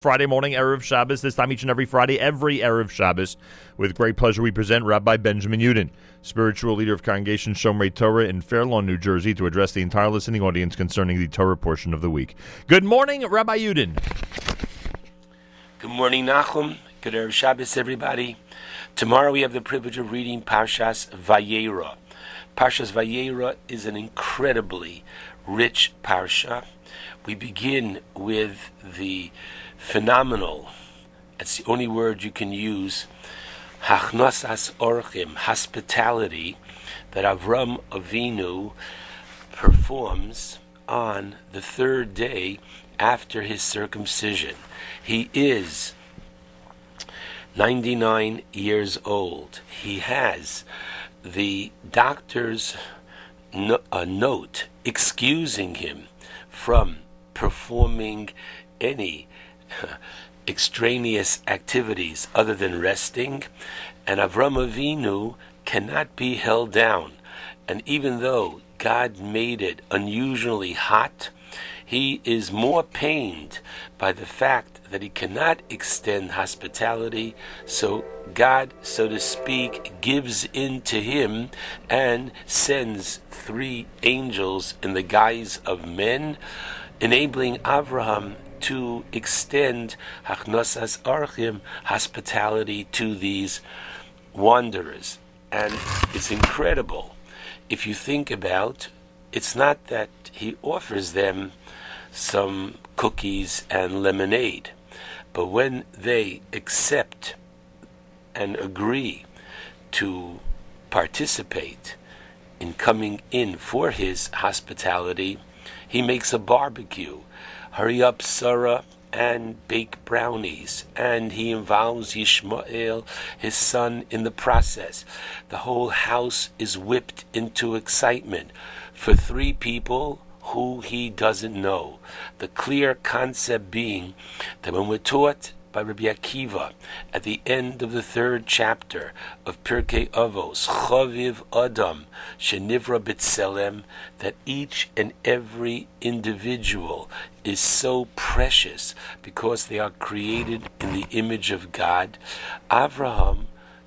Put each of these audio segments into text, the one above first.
Friday morning, Erev Shabbos, this time each and every Friday, every Erev Shabbos. With great pleasure, we present Rabbi Benjamin Yudin, spiritual leader of Congregation Shomrei Torah in Fair Lawn, New Jersey, to address the entire listening audience concerning the Torah portion of the week. Good morning, Rabbi Yudin. Good morning, Nachum. Good Erev Shabbos, everybody. Tomorrow we have the privilege of reading Parshas Vayera. Parshas Vayera is an incredibly rich parsha. We begin with the phenomenal, it's the only word you can use, hachnosas orchim, hospitality, that Avram Avinu performs on the third day after his circumcision. He is 99 years old. He has the doctor's no, a note excusing him from performing any extraneous activities other than resting, and Avram Avinu cannot be held down. And even though God made it unusually hot, he is more pained by the fact that he cannot extend hospitality, so God, so to speak, gives in to him and sends three angels in the guise of men, enabling Abraham to extend hachnosas archim hospitality to these wanderers. And it's incredible if you think about it's not that he offers them some cookies and lemonade, but when they accept and agree to participate in coming in for his hospitality, he makes a barbecue hurry up, Sarah, and bake brownies. And he involves Yishmael, his son, in the process. The whole house is whipped into excitement for three people who he doesn't know. The clear concept being that when we're taught by Rabbi Akiva at the end of the third chapter of Pirkei Avos, Chaviv Adam, Shenivra B'Tselem, that each and every individual is so precious because they are created in the image of God. Avraham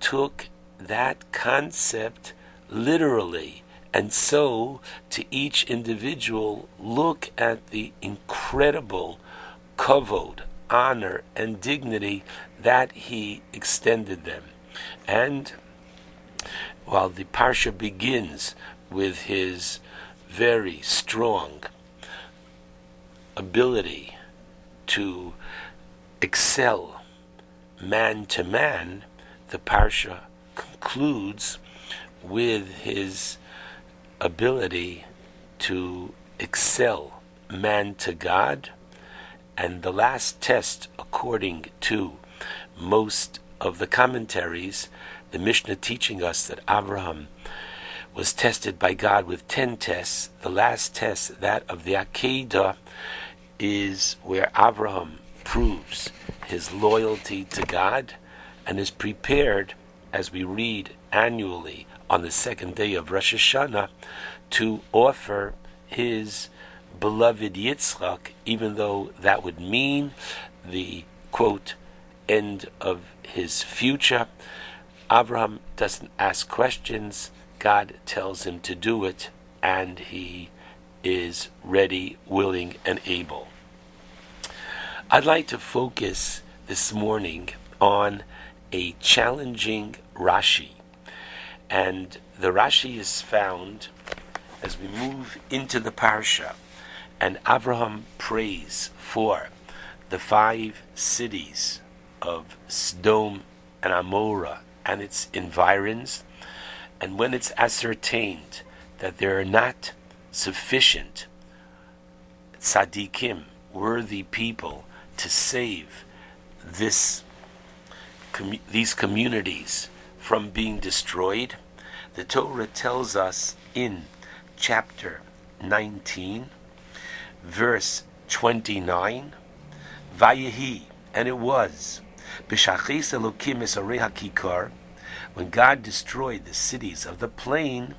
took that concept literally. And so, to each individual, look at the incredible kavod, honor and dignity that he extended them. And while the parsha begins with his very strong ability to excel man to man, the parsha concludes with his ability to excel man to God and the last test, according to most of the commentaries, the Mishnah teaching us that Abraham was tested by God with ten tests. The last test, that of the Akedah, is where Abraham proves his loyalty to God and is prepared, as we read annually on the second day of Rosh Hashanah, to offer his beloved Yitzchak, even though that would mean the quote end of his future. Abraham doesn't ask questions. God tells him to do it, and he is ready, willing, and able. I'd like to focus this morning on a challenging Rashi. And the Rashi is found as we move into the parsha and Abraham prays for the five cities of Sodom and Amorah and its environs, and when it's ascertained that there are not sufficient tzaddikim, worthy people, to save this com- these communities from being destroyed, the Torah tells us in chapter 19 verse 29, Vayehi, and it was, B'shachis Elokim Hakikar, when God destroyed the cities of the plain,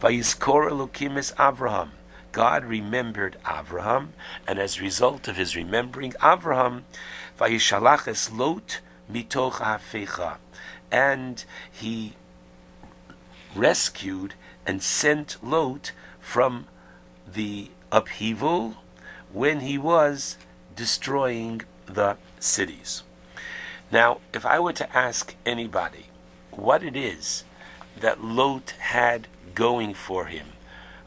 Vayiskor Elokim Avraham, God remembered Avraham, and as a result of his remembering Avraham, Vayishalach es Lot mitoch hafecha, and he rescued and sent Lot from the upheaval when he was destroying the cities. Now, if I were to ask anybody what it is that Lot had going for him,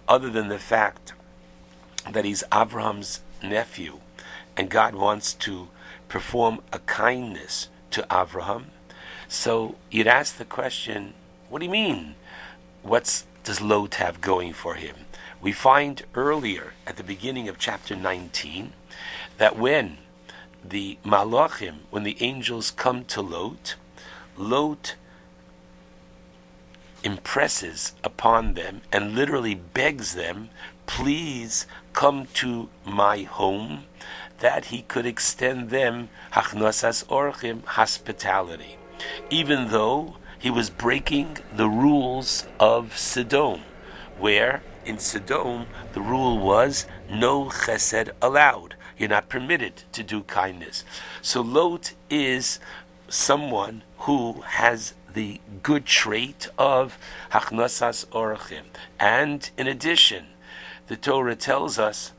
other than the fact that he's Abraham's nephew, and God wants to perform a kindness to Abraham, so you'd ask the question, what do you mean? What does Lot have going for him? We find earlier at the beginning of chapter 19 that when the malachim, when the angels come to Lot, Lot impresses upon them and literally begs them, please come to my home, that he could extend them hachnosas orchim hospitality, even though he was breaking the rules of Sodom, where in Sodom the rule was no chesed allowed. You're not permitted to do kindness. So Lot is someone who has the good trait of hachnasas orachim. And in addition, the Torah tells us,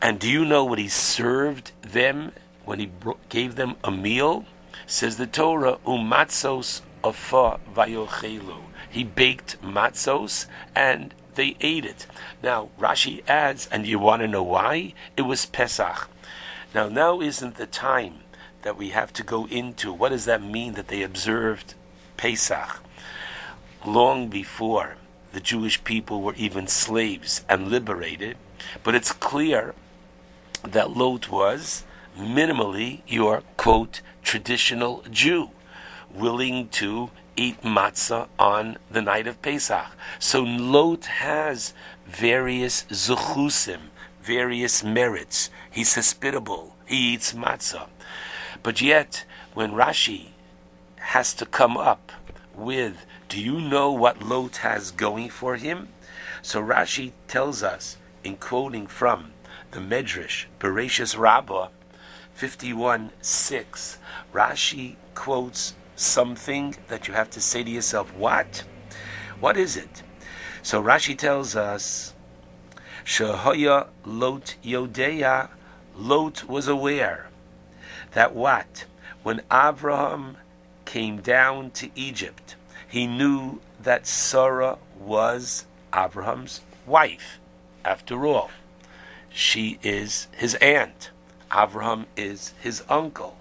and do you know what he served them when he gave them a meal? Says the Torah, um umatzos afa vayochelu. He baked matzos and they ate it. Now, Rashi adds, and you want to know why? It was Pesach. Now, now isn't the time that we have to go into what does that mean that they observed Pesach long before the Jewish people were even slaves and liberated. But it's clear that Lot was minimally your quote traditional Jew, willing to eat matzah on the night of Pesach. So Lot has various zuchusim, various merits. He's hospitable. He eats matzah. But yet, when Rashi has to come up with, do you know what Lot has going for him? So Rashi tells us, in quoting from the Medrash, Bereshis Rabbah, 51 6, Rashi quotes something that you have to say to yourself, what? What is it? So Rashi tells us, Shehoya Lot Yodeya, Lot was aware that what? When Abraham came down to Egypt, he knew that Sarah was Abraham's wife. After all, she is his aunt. Abraham is his uncle.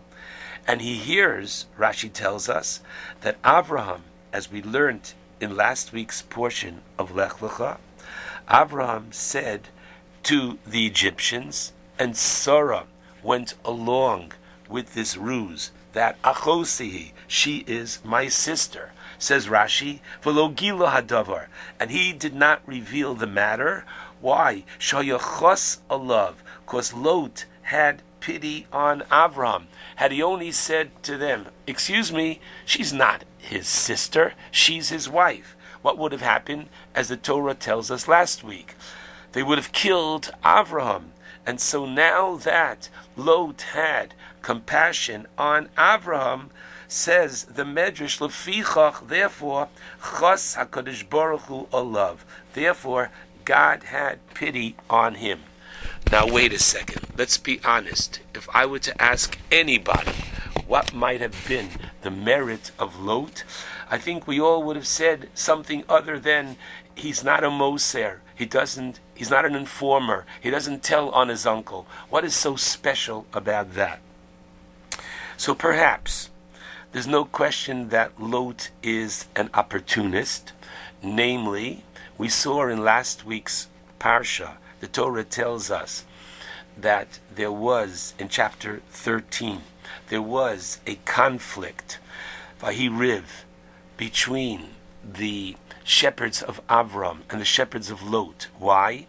And he hears, Rashi tells us, that Abraham, as we learned in last week's portion of Lech Lecha, Abraham said to the Egyptians, and Sarah went along with this ruse that Achosihi, she is my sister, says Rashi, Velogila Hadavar, and he did not reveal the matter. Why? Shayachos alav, because Lot had pity on Avram. Had he only said to them, Excuse me, she's not his sister, she's his wife, what would have happened, as the Torah tells us last week? They would have killed Avraham. And so now that Lot had compassion on Avraham, says the Medrash, Lefichach, therefore, Chos HaKadosh Baruch Hu Olav. Therefore, God had pity on him. Now, wait a second. Let's be honest. If I were to ask anybody what might have been the merit of Lot, I think we all would have said something other than he's not a Moser. He doesn't. He's not an informer. He doesn't tell on his uncle. What is so special about that? So perhaps there's no question that Lot is an opportunist. Namely, we saw in last week's parsha the Torah tells us that there was, in chapter 13, there was a conflict, Vahiriv, between the shepherds of Avram and the shepherds of Lot. Why?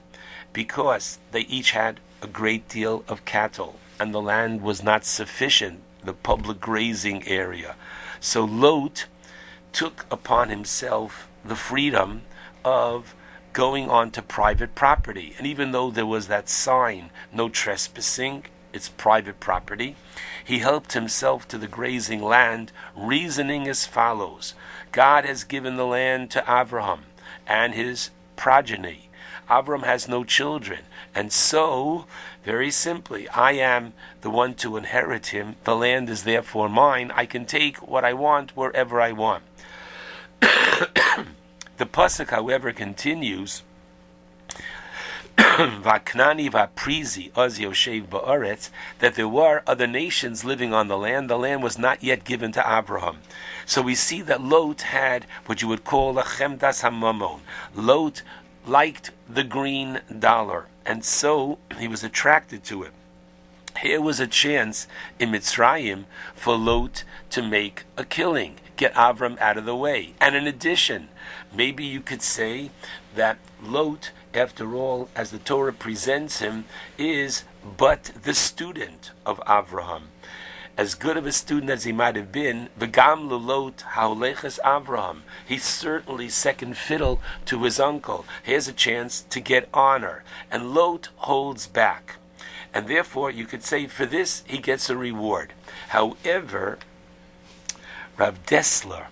Because they each had a great deal of cattle, and the land was not sufficient, the public grazing area. So Lot took upon himself the freedom of going on to private property. And even though there was that sign, no trespassing, it's private property, he helped himself to the grazing land, reasoning as follows God has given the land to Abraham and his progeny. Avram has no children. And so, very simply, I am the one to inherit him. The land is therefore mine. I can take what I want wherever I want. The pasuk, however, continues. Vaknani vaprizi oz yoshev ba'aretz, that there were other nations living on the land. The land was not yet given to Abraham. So we see that Lot had what you would call a chemdas hamamon. Lot liked the green dollar, and so he was attracted to it. Here was a chance in Mitzrayim for Lot to make a killing, get Avram out of the way. And in addition, maybe you could say that Lot, after all, as the Torah presents him, is but the student of Avraham as good of a student as he might have been, V'gam lulot haoleches Avraham. He's certainly second fiddle to his uncle. He has a chance to get honor. And Lot holds back. And therefore, you could say for this, he gets a reward. However, Rav Dessler,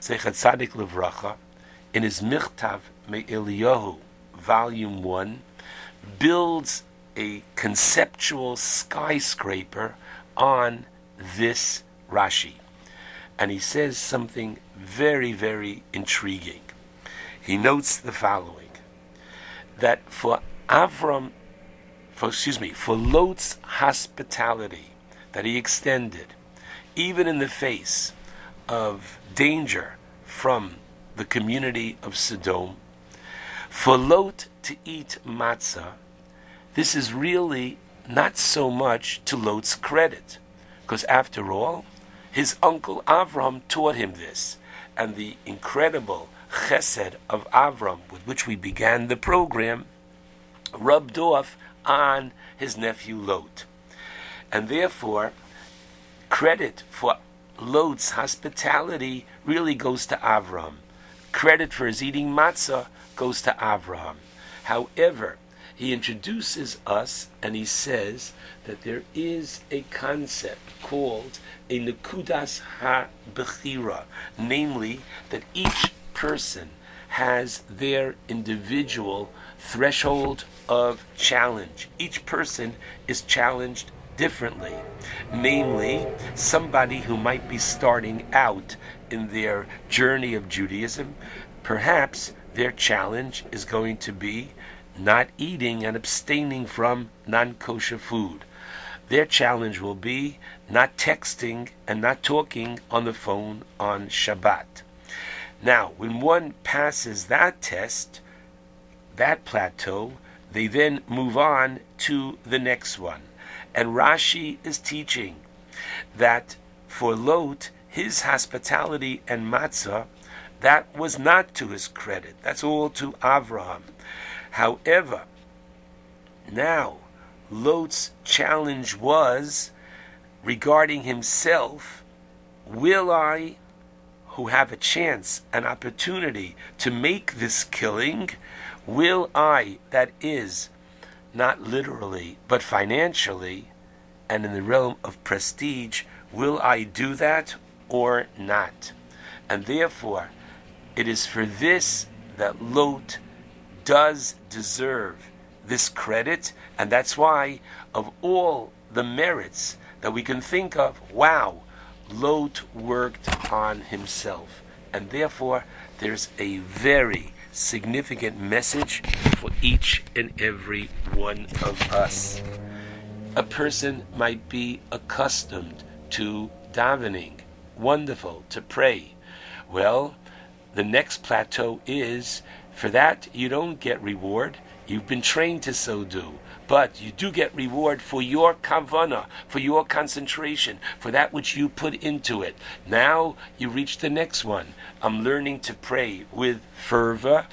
Zecher Tzadik Levracha, in his Michtav Me'Eliyahu, Volume 1, builds a conceptual skyscraper on this Rashi. And he says something very, very intriguing. He notes the following that for Avram, for, excuse me, for Lot's hospitality that he extended, even in the face of danger from the community of Sodom, for Lot to eat matzah, this is really not so much to Lot's credit, because after all, his uncle Avram taught him this, and the incredible chesed of Avram, with which we began the program, rubbed off on his nephew Lot. And therefore, credit for Lot's hospitality really goes to Avram. Credit for his eating matzah goes to Avram. However, he introduces us and he says that there is a concept called a Nekudas Ha-Bechira, namely that each person has their individual threshold of challenge. Each person is challenged differently. Namely, somebody who might be starting out in their journey of Judaism, perhaps their challenge is going to be not eating and abstaining from non kosher food. Their challenge will be not texting and not talking on the phone on Shabbat. Now, when one passes that test, that plateau, they then move on to the next one. And Rashi is teaching that for Lot, his hospitality and matzah, that was not to his credit. That's all to Avraham. However, now Lot's challenge was regarding himself will I, who have a chance, an opportunity to make this killing, will I, that is, not literally, but financially, and in the realm of prestige, will I do that or not? And therefore, it is for this that Lot does deserve this credit, and that's why, of all the merits that we can think of, wow, Lot worked on himself. And therefore, there's a very significant message for each and every one of us. A person might be accustomed to davening, wonderful, to pray. Well, the next plateau is for that, you don't get reward. You've been trained to so do. But you do get reward for your kavana, for your concentration, for that which you put into it. Now you reach the next one. I'm learning to pray with fervor.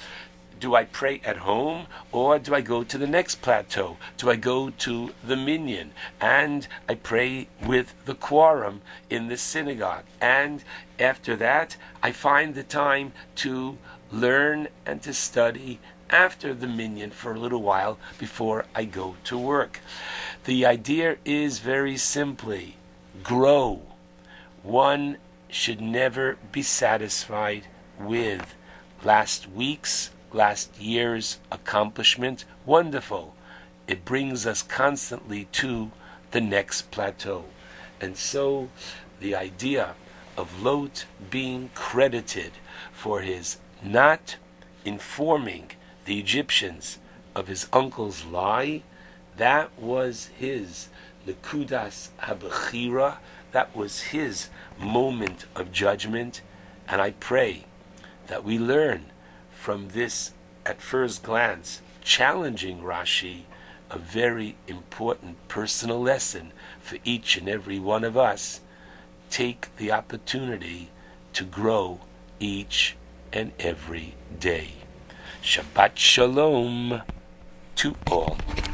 Do I pray at home or do I go to the next plateau? Do I go to the minyan and I pray with the quorum in the synagogue? And after that, I find the time to learn and to study after the minyan for a little while before I go to work. The idea is very simply grow. One should never be satisfied with last week's, last year's accomplishment. Wonderful. It brings us constantly to the next plateau. And so the idea of Lot being credited for his not informing the Egyptians of his uncle's lie, that was his Nekudas Habechira, that was his moment of judgment. And I pray that we learn from this, at first glance, challenging Rashi, a very important personal lesson for each and every one of us. Take the opportunity to grow each and every day. Shabbat Shalom to all.